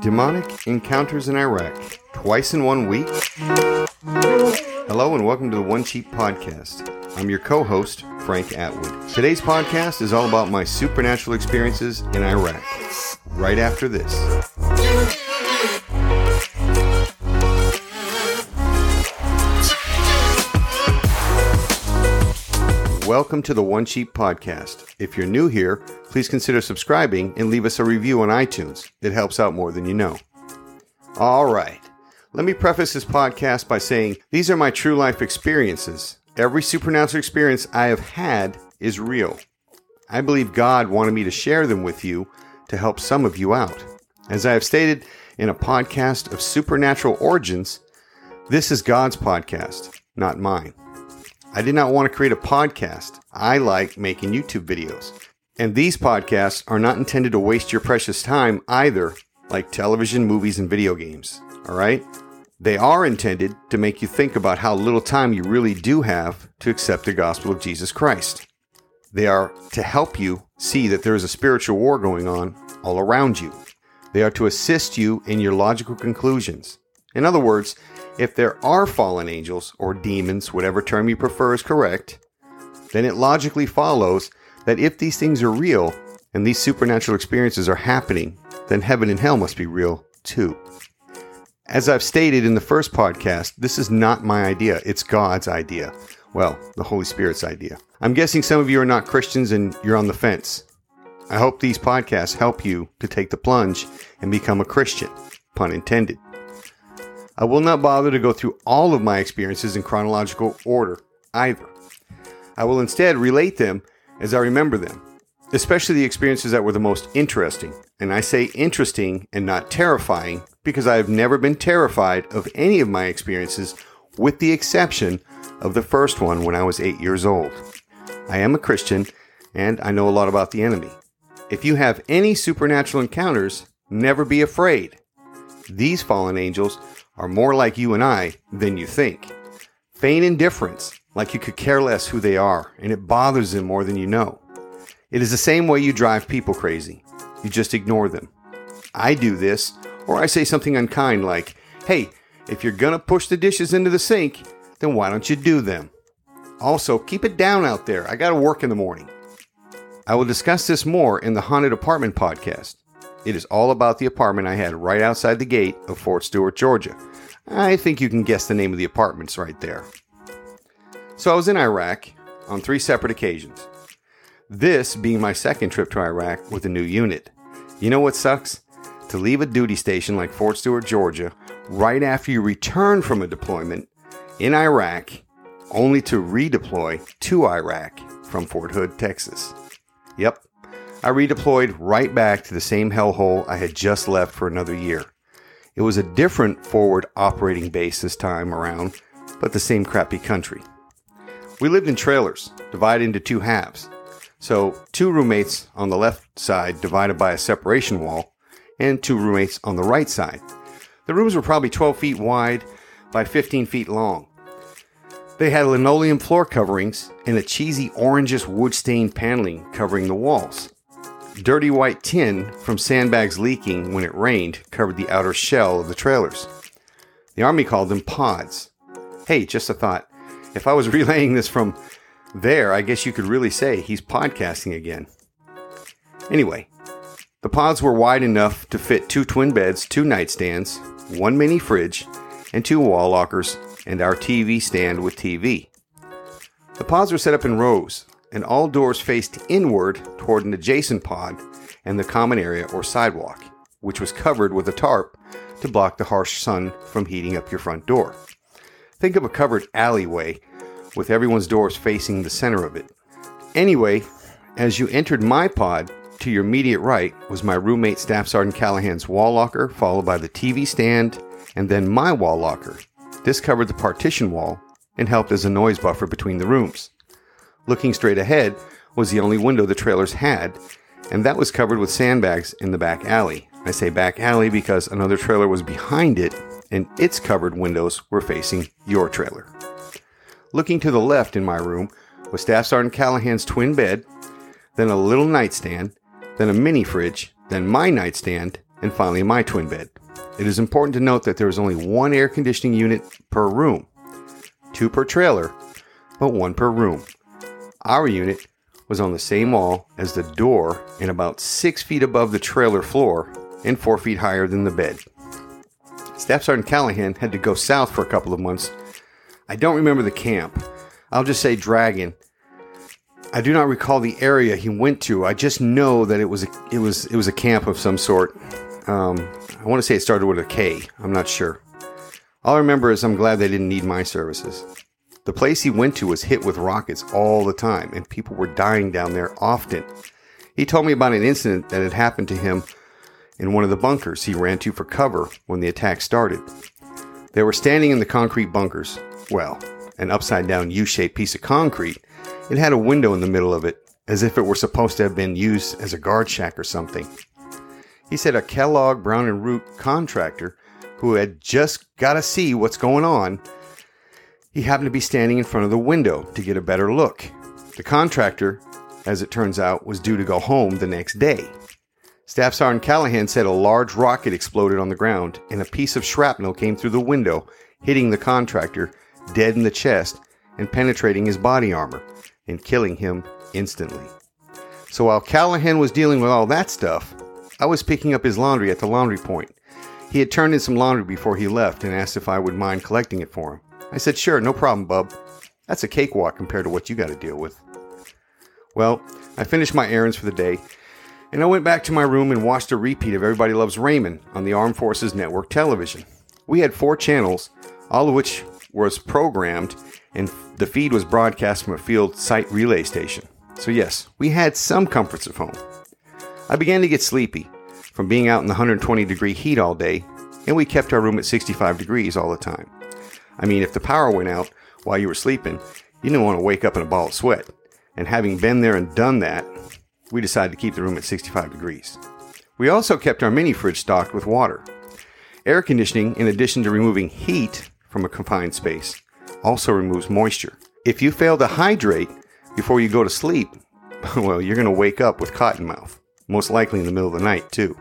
Demonic encounters in Iraq, twice in one week? Hello and welcome to the One Sheep Podcast. I'm your co host, Frank Atwood. Today's podcast is all about my supernatural experiences in Iraq. Right after this. Welcome to the One Sheep Podcast. If you're new here, please consider subscribing and leave us a review on iTunes. It helps out more than you know. All right. Let me preface this podcast by saying these are my true life experiences. Every supernatural experience I have had is real. I believe God wanted me to share them with you to help some of you out. As I have stated in a podcast of supernatural origins, this is God's podcast, not mine. I did not want to create a podcast. I like making YouTube videos. And these podcasts are not intended to waste your precious time either, like television, movies, and video games. All right? They are intended to make you think about how little time you really do have to accept the gospel of Jesus Christ. They are to help you see that there is a spiritual war going on all around you. They are to assist you in your logical conclusions. In other words, if there are fallen angels or demons, whatever term you prefer is correct, then it logically follows that if these things are real and these supernatural experiences are happening, then heaven and hell must be real too. As I've stated in the first podcast, this is not my idea, it's God's idea. Well, the Holy Spirit's idea. I'm guessing some of you are not Christians and you're on the fence. I hope these podcasts help you to take the plunge and become a Christian, pun intended. I will not bother to go through all of my experiences in chronological order either. I will instead relate them as I remember them, especially the experiences that were the most interesting. And I say interesting and not terrifying because I have never been terrified of any of my experiences, with the exception of the first one when I was eight years old. I am a Christian and I know a lot about the enemy. If you have any supernatural encounters, never be afraid. These fallen angels are more like you and I than you think. Feign indifference, like you could care less who they are, and it bothers them more than you know. It is the same way you drive people crazy. You just ignore them. I do this, or I say something unkind like, hey, if you're gonna push the dishes into the sink, then why don't you do them? Also, keep it down out there. I gotta work in the morning. I will discuss this more in the Haunted Apartment podcast. It is all about the apartment I had right outside the gate of Fort Stewart, Georgia. I think you can guess the name of the apartments right there. So I was in Iraq on three separate occasions. This being my second trip to Iraq with a new unit. You know what sucks? To leave a duty station like Fort Stewart, Georgia, right after you return from a deployment in Iraq, only to redeploy to Iraq from Fort Hood, Texas. Yep, I redeployed right back to the same hellhole I had just left for another year. It was a different forward operating base this time around, but the same crappy country. We lived in trailers, divided into two halves. So, two roommates on the left side divided by a separation wall, and two roommates on the right side. The rooms were probably 12 feet wide by 15 feet long. They had linoleum floor coverings and a cheesy orangish wood stained paneling covering the walls. Dirty white tin from sandbags leaking when it rained covered the outer shell of the trailers. The Army called them pods. Hey, just a thought. If I was relaying this from there, I guess you could really say he's podcasting again. Anyway, the pods were wide enough to fit two twin beds, two nightstands, one mini fridge, and two wall lockers, and our TV stand with TV. The pods were set up in rows, and all doors faced inward toward an adjacent pod and the common area or sidewalk, which was covered with a tarp to block the harsh sun from heating up your front door. Think of a covered alleyway with everyone's doors facing the center of it. Anyway, as you entered my pod, to your immediate right was my roommate Staff Sergeant Callahan's wall locker, followed by the TV stand, and then my wall locker. This covered the partition wall and helped as a noise buffer between the rooms. Looking straight ahead was the only window the trailers had, and that was covered with sandbags in the back alley. I say back alley because another trailer was behind it, and its covered windows were facing your trailer. Looking to the left in my room was Staff Sergeant Callahan's twin bed, then a little nightstand, then a mini fridge, then my nightstand, and finally my twin bed. It is important to note that there is only one air conditioning unit per room, two per trailer, but one per room. Our unit was on the same wall as the door and about six feet above the trailer floor and four feet higher than the bed. Staff Sergeant Callahan had to go south for a couple of months. I don't remember the camp. I'll just say Dragon. I do not recall the area he went to. I just know that it was a, it was it was a camp of some sort. Um, I want to say it started with a K. I'm not sure. All I remember is I'm glad they didn't need my services. The place he went to was hit with rockets all the time, and people were dying down there often. He told me about an incident that had happened to him in one of the bunkers he ran to for cover when the attack started. They were standing in the concrete bunkers. Well, an upside down U shaped piece of concrete. It had a window in the middle of it, as if it were supposed to have been used as a guard shack or something. He said a Kellogg Brown and Root contractor who had just got to see what's going on. He happened to be standing in front of the window to get a better look. The contractor, as it turns out, was due to go home the next day. Staff Sergeant Callahan said a large rocket exploded on the ground and a piece of shrapnel came through the window, hitting the contractor dead in the chest and penetrating his body armor and killing him instantly. So while Callahan was dealing with all that stuff, I was picking up his laundry at the laundry point. He had turned in some laundry before he left and asked if I would mind collecting it for him. I said, Sure, no problem, bub. That's a cakewalk compared to what you got to deal with. Well, I finished my errands for the day and I went back to my room and watched a repeat of Everybody Loves Raymond on the Armed Forces Network television. We had four channels, all of which was programmed, and the feed was broadcast from a field site relay station. So, yes, we had some comforts of home. I began to get sleepy from being out in the 120 degree heat all day, and we kept our room at 65 degrees all the time. I mean, if the power went out while you were sleeping, you didn't want to wake up in a ball of sweat. And having been there and done that, we decided to keep the room at 65 degrees. We also kept our mini fridge stocked with water. Air conditioning, in addition to removing heat from a confined space, also removes moisture. If you fail to hydrate before you go to sleep, well, you're going to wake up with cotton mouth, most likely in the middle of the night, too.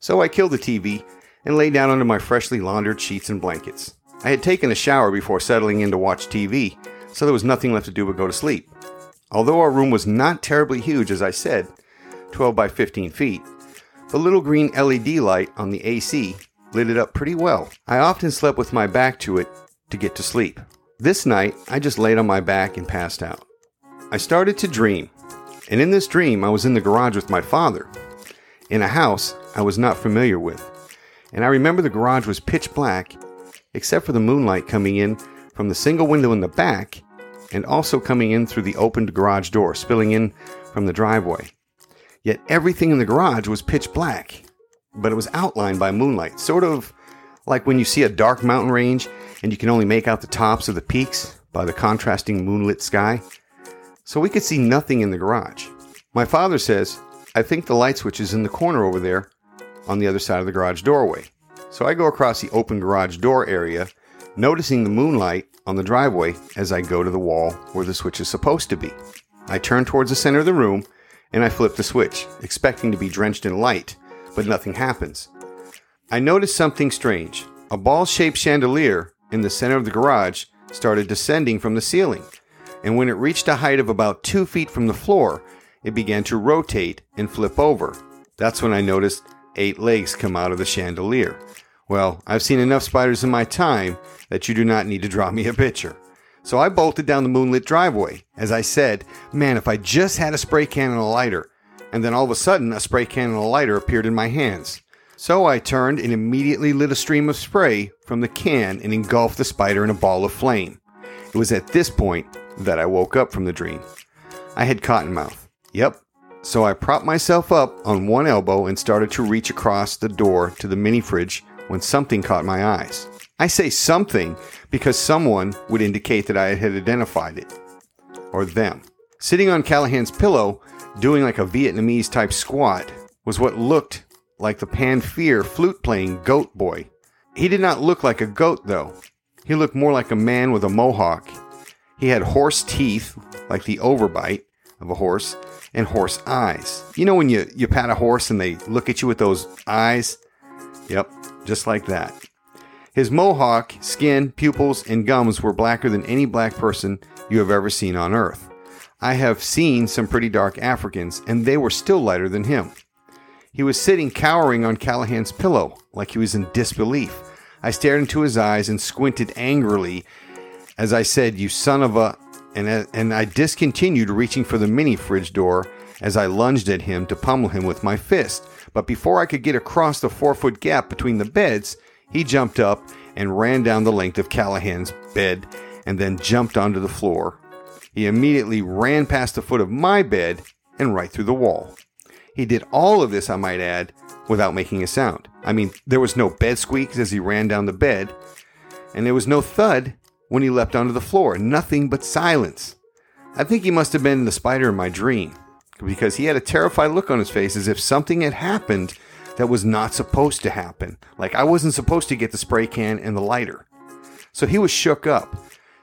So I killed the TV and lay down under my freshly laundered sheets and blankets. I had taken a shower before settling in to watch TV, so there was nothing left to do but go to sleep. Although our room was not terribly huge, as I said, 12 by 15 feet, the little green LED light on the AC lit it up pretty well. I often slept with my back to it to get to sleep. This night, I just laid on my back and passed out. I started to dream, and in this dream, I was in the garage with my father, in a house I was not familiar with. And I remember the garage was pitch black, except for the moonlight coming in from the single window in the back and also coming in through the opened garage door, spilling in from the driveway. Yet everything in the garage was pitch black, but it was outlined by moonlight, sort of like when you see a dark mountain range and you can only make out the tops of the peaks by the contrasting moonlit sky. So we could see nothing in the garage. My father says, I think the light switch is in the corner over there on the other side of the garage doorway. So I go across the open garage door area, noticing the moonlight on the driveway as I go to the wall where the switch is supposed to be. I turn towards the center of the room and I flip the switch, expecting to be drenched in light, but nothing happens. I notice something strange. A ball shaped chandelier in the center of the garage started descending from the ceiling, and when it reached a height of about two feet from the floor, it began to rotate and flip over. That's when I noticed eight legs come out of the chandelier. Well, I've seen enough spiders in my time that you do not need to draw me a picture. So I bolted down the moonlit driveway. As I said, man, if I just had a spray can and a lighter. And then all of a sudden, a spray can and a lighter appeared in my hands. So I turned and immediately lit a stream of spray from the can and engulfed the spider in a ball of flame. It was at this point that I woke up from the dream. I had cotton mouth. Yep. So I propped myself up on one elbow and started to reach across the door to the mini fridge when something caught my eyes. I say something because someone would indicate that I had identified it. Or them. Sitting on Callahan's pillow, doing like a Vietnamese type squat, was what looked like the Pan Fear flute playing goat boy. He did not look like a goat though. He looked more like a man with a mohawk. He had horse teeth, like the overbite of a horse, and horse eyes. You know when you, you pat a horse and they look at you with those eyes? Yep, just like that. His mohawk, skin, pupils, and gums were blacker than any black person you have ever seen on earth. I have seen some pretty dark Africans, and they were still lighter than him. He was sitting cowering on Callahan's pillow, like he was in disbelief. I stared into his eyes and squinted angrily as I said, You son of a. And, uh, and I discontinued reaching for the mini fridge door as I lunged at him to pummel him with my fist. But before I could get across the four foot gap between the beds, he jumped up and ran down the length of Callahan's bed and then jumped onto the floor. He immediately ran past the foot of my bed and right through the wall. He did all of this, I might add, without making a sound. I mean, there was no bed squeaks as he ran down the bed, and there was no thud when he leapt onto the floor. Nothing but silence. I think he must have been the spider in my dream, because he had a terrified look on his face as if something had happened that was not supposed to happen. Like I wasn't supposed to get the spray can and the lighter. So he was shook up.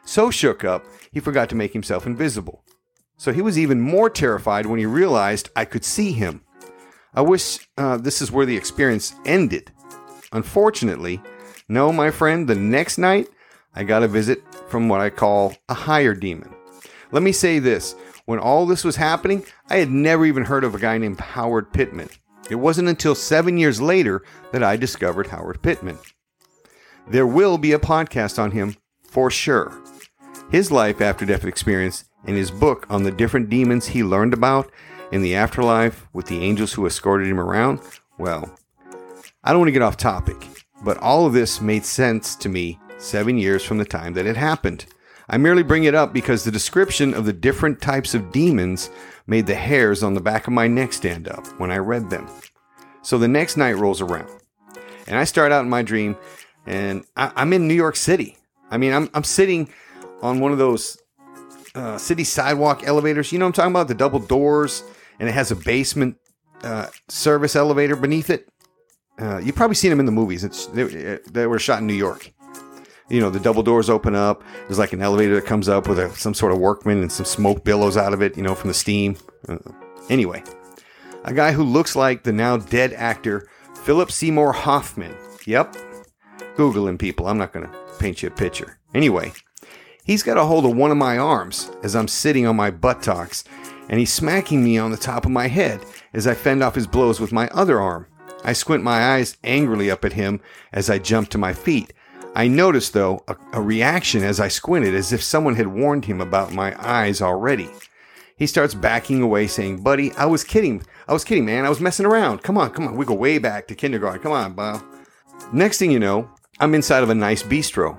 So shook up, he forgot to make himself invisible. So he was even more terrified when he realized I could see him. I wish uh, this is where the experience ended. Unfortunately, no, my friend, the next night I got a visit from what I call a higher demon. Let me say this when all this was happening, I had never even heard of a guy named Howard Pittman. It wasn't until seven years later that I discovered Howard Pittman. There will be a podcast on him for sure. His life after death experience and his book on the different demons he learned about in the afterlife with the angels who escorted him around, well, I don't want to get off topic, but all of this made sense to me seven years from the time that it happened. I merely bring it up because the description of the different types of demons made the hairs on the back of my neck stand up when I read them. So the next night rolls around, and I start out in my dream, and I, am in New York City. I mean, I'm, I'm sitting on one of those uh, city sidewalk elevators. You know I'm talking about? The double doors, and it has a basement uh, service elevator beneath it. Uh, you've probably seen them in the movies. It's they, they, were shot in New York. You know, the double doors open up. There's like an elevator that comes up with a, some sort of workman and some smoke billows out of it. You know, from the steam. Uh, anyway, a guy who looks like the now dead actor Philip Seymour Hoffman. Yep, googling people. I'm not going to paint you a picture. Anyway, He's got a hold of one of my arms as I'm sitting on my buttocks, and he's smacking me on the top of my head as I fend off his blows with my other arm. I squint my eyes angrily up at him as I jump to my feet. I noticed, though, a, a, reaction as I squinted as if someone had warned him about my eyes already. He starts backing away, saying, Buddy, I was kidding. I was kidding, man. I was messing around. Come on, come on. We go way back to kindergarten. Come on, Bob. Next thing you know, I'm inside of a nice bistro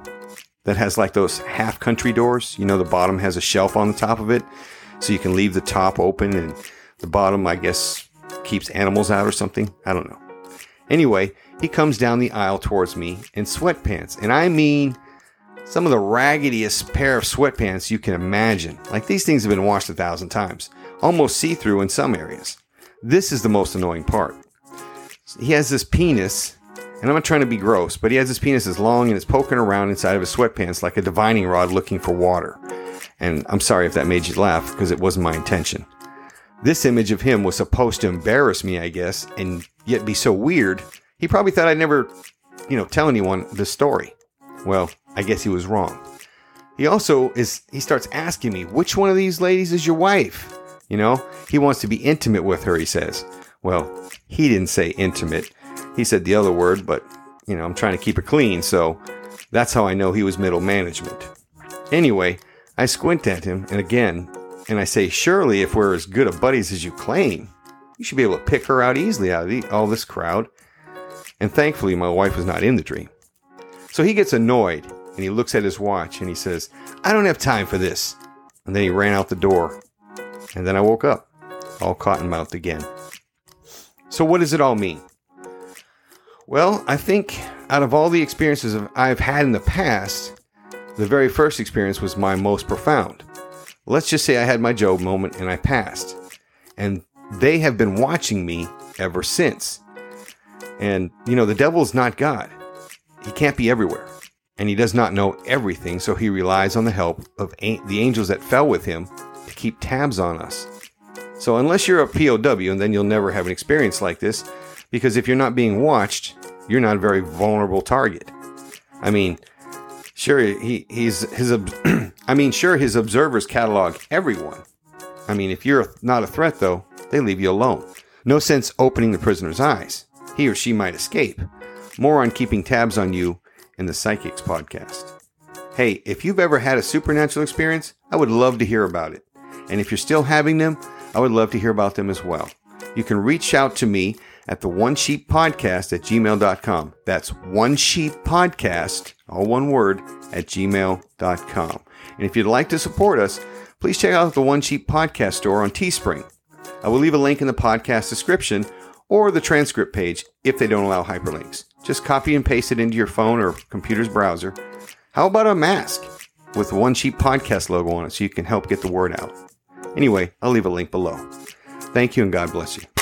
that has like those half country doors. You know, the bottom has a shelf on the top of it, so you can leave the top open and the bottom, I guess, keeps animals out or something. I don't know. Anyway, he comes down the aisle towards me in sweatpants, and I mean some of the raggediest pair of sweatpants you can imagine. Like these things have been washed a thousand times, almost see through in some areas. This is the most annoying part. He has this penis and I'm not trying to be gross, but he has his penis as long and it's poking around inside of his sweatpants like a divining rod looking for water. And I'm sorry if that made you laugh because it wasn't my intention. This image of him was supposed to embarrass me, I guess, and yet be so weird. He probably thought I'd never, you know, tell anyone the story. Well, I guess he was wrong. He also is, he starts asking me, which one of these ladies is your wife? You know, he wants to be intimate with her, he says. Well, he didn't say intimate. He said the other word, but you know, I'm trying to keep it clean, so that's how I know he was middle management. Anyway, I squint at him and again, and I say, Surely, if we're as good of buddies as you claim, you should be able to pick her out easily out of all this crowd. And thankfully, my wife was not in the dream. So he gets annoyed and he looks at his watch and he says, I don't have time for this. And then he ran out the door. And then I woke up, all cotton mouthed again. So, what does it all mean? Well, I think out of all the experiences I've had in the past, the very first experience was my most profound. Let's just say I had my Job moment and I passed. And they have been watching me ever since. And, you know, the devil is not God. He can't be everywhere. And he does not know everything, so he relies on the help of the angels that fell with him to keep tabs on us. So, unless you're a POW, and then you'll never have an experience like this, because if you're not being watched, you're not a very vulnerable target. I mean, sure, he, he's his. I mean, sure, his observers catalog everyone. I mean, if you're not a threat, though, they leave you alone. No sense opening the prisoner's eyes. He or she might escape. More on keeping tabs on you in the Psychics podcast. Hey, if you've ever had a supernatural experience, I would love to hear about it. And if you're still having them, I would love to hear about them as well. You can reach out to me at the One Sheep Podcast at gmail.com. That's One Sheep Podcast, all one word, at gmail.com. And if you'd like to support us, please check out the One Sheep Podcast store on Teespring. I will leave a link in the podcast description or the transcript page if they don't allow hyperlinks. Just copy and paste it into your phone or computer's browser. How about a mask with the One Sheep Podcast logo on it so you can help get the word out? Anyway, I'll leave a link below. Thank you and God bless you.